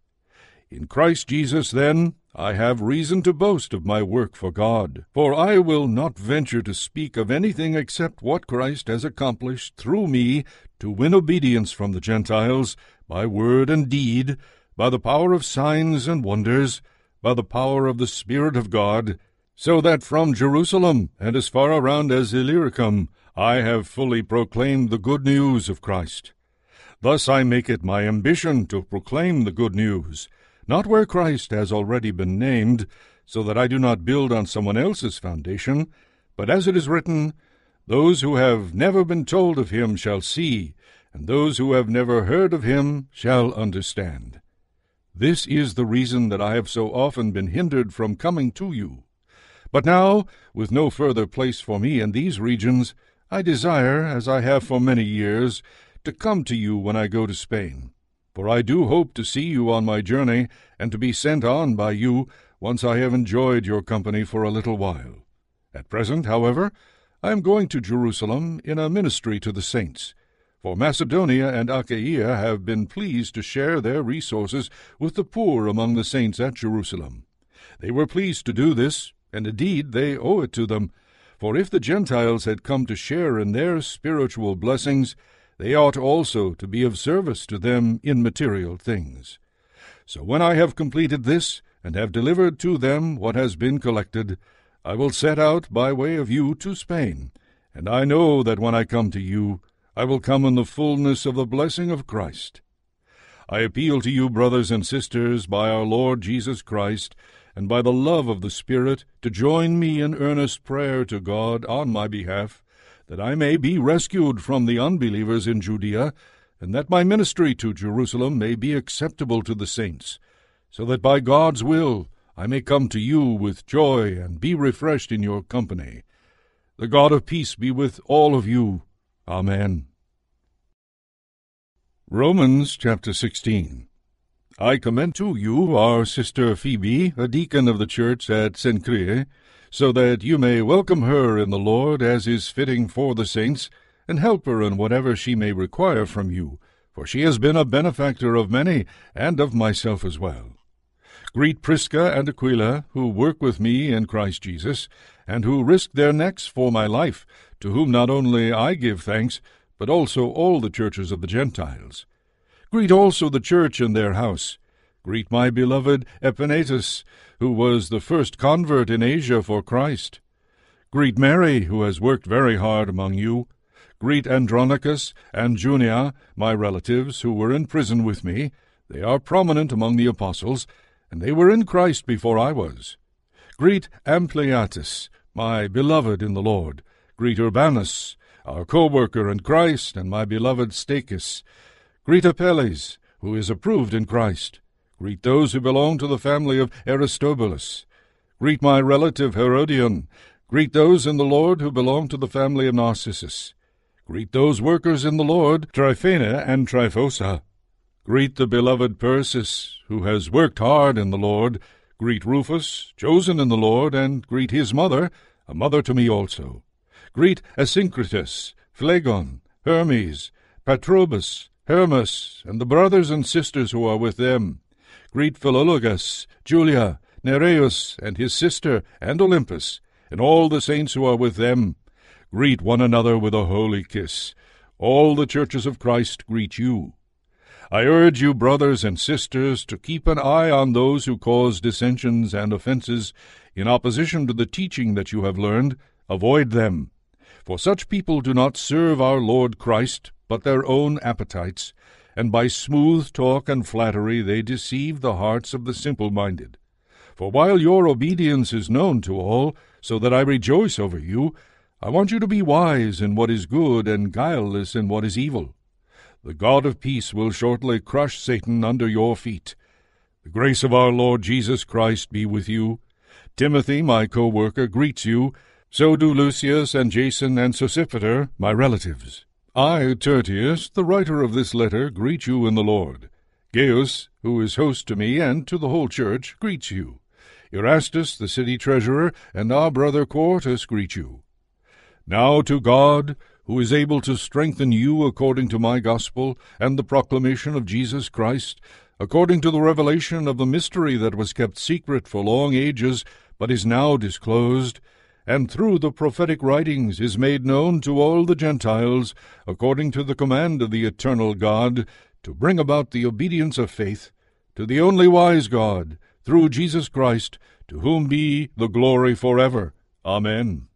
In Christ Jesus, then, I have reason to boast of my work for God, for I will not venture to speak of anything except what Christ has accomplished through me to win obedience from the Gentiles by word and deed, by the power of signs and wonders, by the power of the Spirit of God, so that from Jerusalem and as far around as Illyricum I have fully proclaimed the good news of Christ. Thus I make it my ambition to proclaim the good news, not where Christ has already been named, so that I do not build on someone else's foundation, but as it is written, Those who have never been told of him shall see, and those who have never heard of him shall understand. This is the reason that I have so often been hindered from coming to you. But now, with no further place for me in these regions, I desire, as I have for many years, to come to you when I go to Spain. For I do hope to see you on my journey, and to be sent on by you once I have enjoyed your company for a little while. At present, however, I am going to Jerusalem in a ministry to the saints, for Macedonia and Achaia have been pleased to share their resources with the poor among the saints at Jerusalem. They were pleased to do this, and indeed they owe it to them, for if the Gentiles had come to share in their spiritual blessings, they ought also to be of service to them in material things. So when I have completed this, and have delivered to them what has been collected, I will set out by way of you to Spain, and I know that when I come to you, I will come in the fullness of the blessing of Christ. I appeal to you, brothers and sisters, by our Lord Jesus Christ, and by the love of the Spirit, to join me in earnest prayer to God on my behalf, that I may be rescued from the unbelievers in Judea, and that my ministry to Jerusalem may be acceptable to the saints, so that by God's will I may come to you with joy and be refreshed in your company. The God of peace be with all of you. Amen. Romans chapter 16. I commend to you our sister Phoebe, a deacon of the church at Cenchreae, so that you may welcome her in the Lord as is fitting for the saints, and help her in whatever she may require from you, for she has been a benefactor of many, and of myself as well. Greet Prisca and Aquila, who work with me in Christ Jesus, and who risk their necks for my life, to whom not only I give thanks, but also all the churches of the Gentiles. Greet also the church in their house. Greet my beloved Epaenetus, who was the first convert in Asia for Christ. Greet Mary, who has worked very hard among you. Greet Andronicus and Junia, my relatives, who were in prison with me. They are prominent among the apostles, and they were in Christ before I was. Greet Ampliatus, my beloved in the Lord. Greet Urbanus, our co-worker in Christ, and my beloved Stachys. Greet Apelles, who is approved in Christ. Greet those who belong to the family of Aristobulus. Greet my relative Herodion. Greet those in the Lord who belong to the family of Narcissus. Greet those workers in the Lord, Tryphena and Tryphosa. Greet the beloved Persis, who has worked hard in the Lord. Greet Rufus, chosen in the Lord, and greet his mother, a mother to me also. Greet Asyncritus, Phlegon, Hermes, Patrobas, Hermas, and the brothers and sisters who are with them. Greet Philologus, Julia, Nereus, and his sister, and Olympas, and all the saints who are with them. Greet one another with a holy kiss. All the churches of Christ greet you. I urge you, brothers and sisters, to keep an eye on those who cause dissensions and offenses in opposition to the teaching that you have learned. Avoid them. For such people do not serve our Lord Christ, but their own appetites, and by smooth talk and flattery they deceive the hearts of the simple minded. For while your obedience is known to all, so that I rejoice over you, I want you to be wise in what is good and guileless in what is evil. The God of peace will shortly crush Satan under your feet. The grace of our Lord Jesus Christ be with you. Timothy, my co-worker, greets you. So do Lucius and Jason and Sosipater, my relatives. I, Tertius, the writer of this letter, greet you in the Lord. Gaius, who is host to me and to the whole church, greets you. Erastus, the city treasurer, and our brother Quartus greet you. Now to God, who is able to strengthen you according to my gospel and the proclamation of Jesus Christ, according to the revelation of the mystery that was kept secret for long ages, but is now disclosed, and through the prophetic writings is made known to all the Gentiles, according to the command of the eternal God, to bring about the obedience of faith, to the only wise God, through Jesus Christ, to whom be the glory for ever. Amen.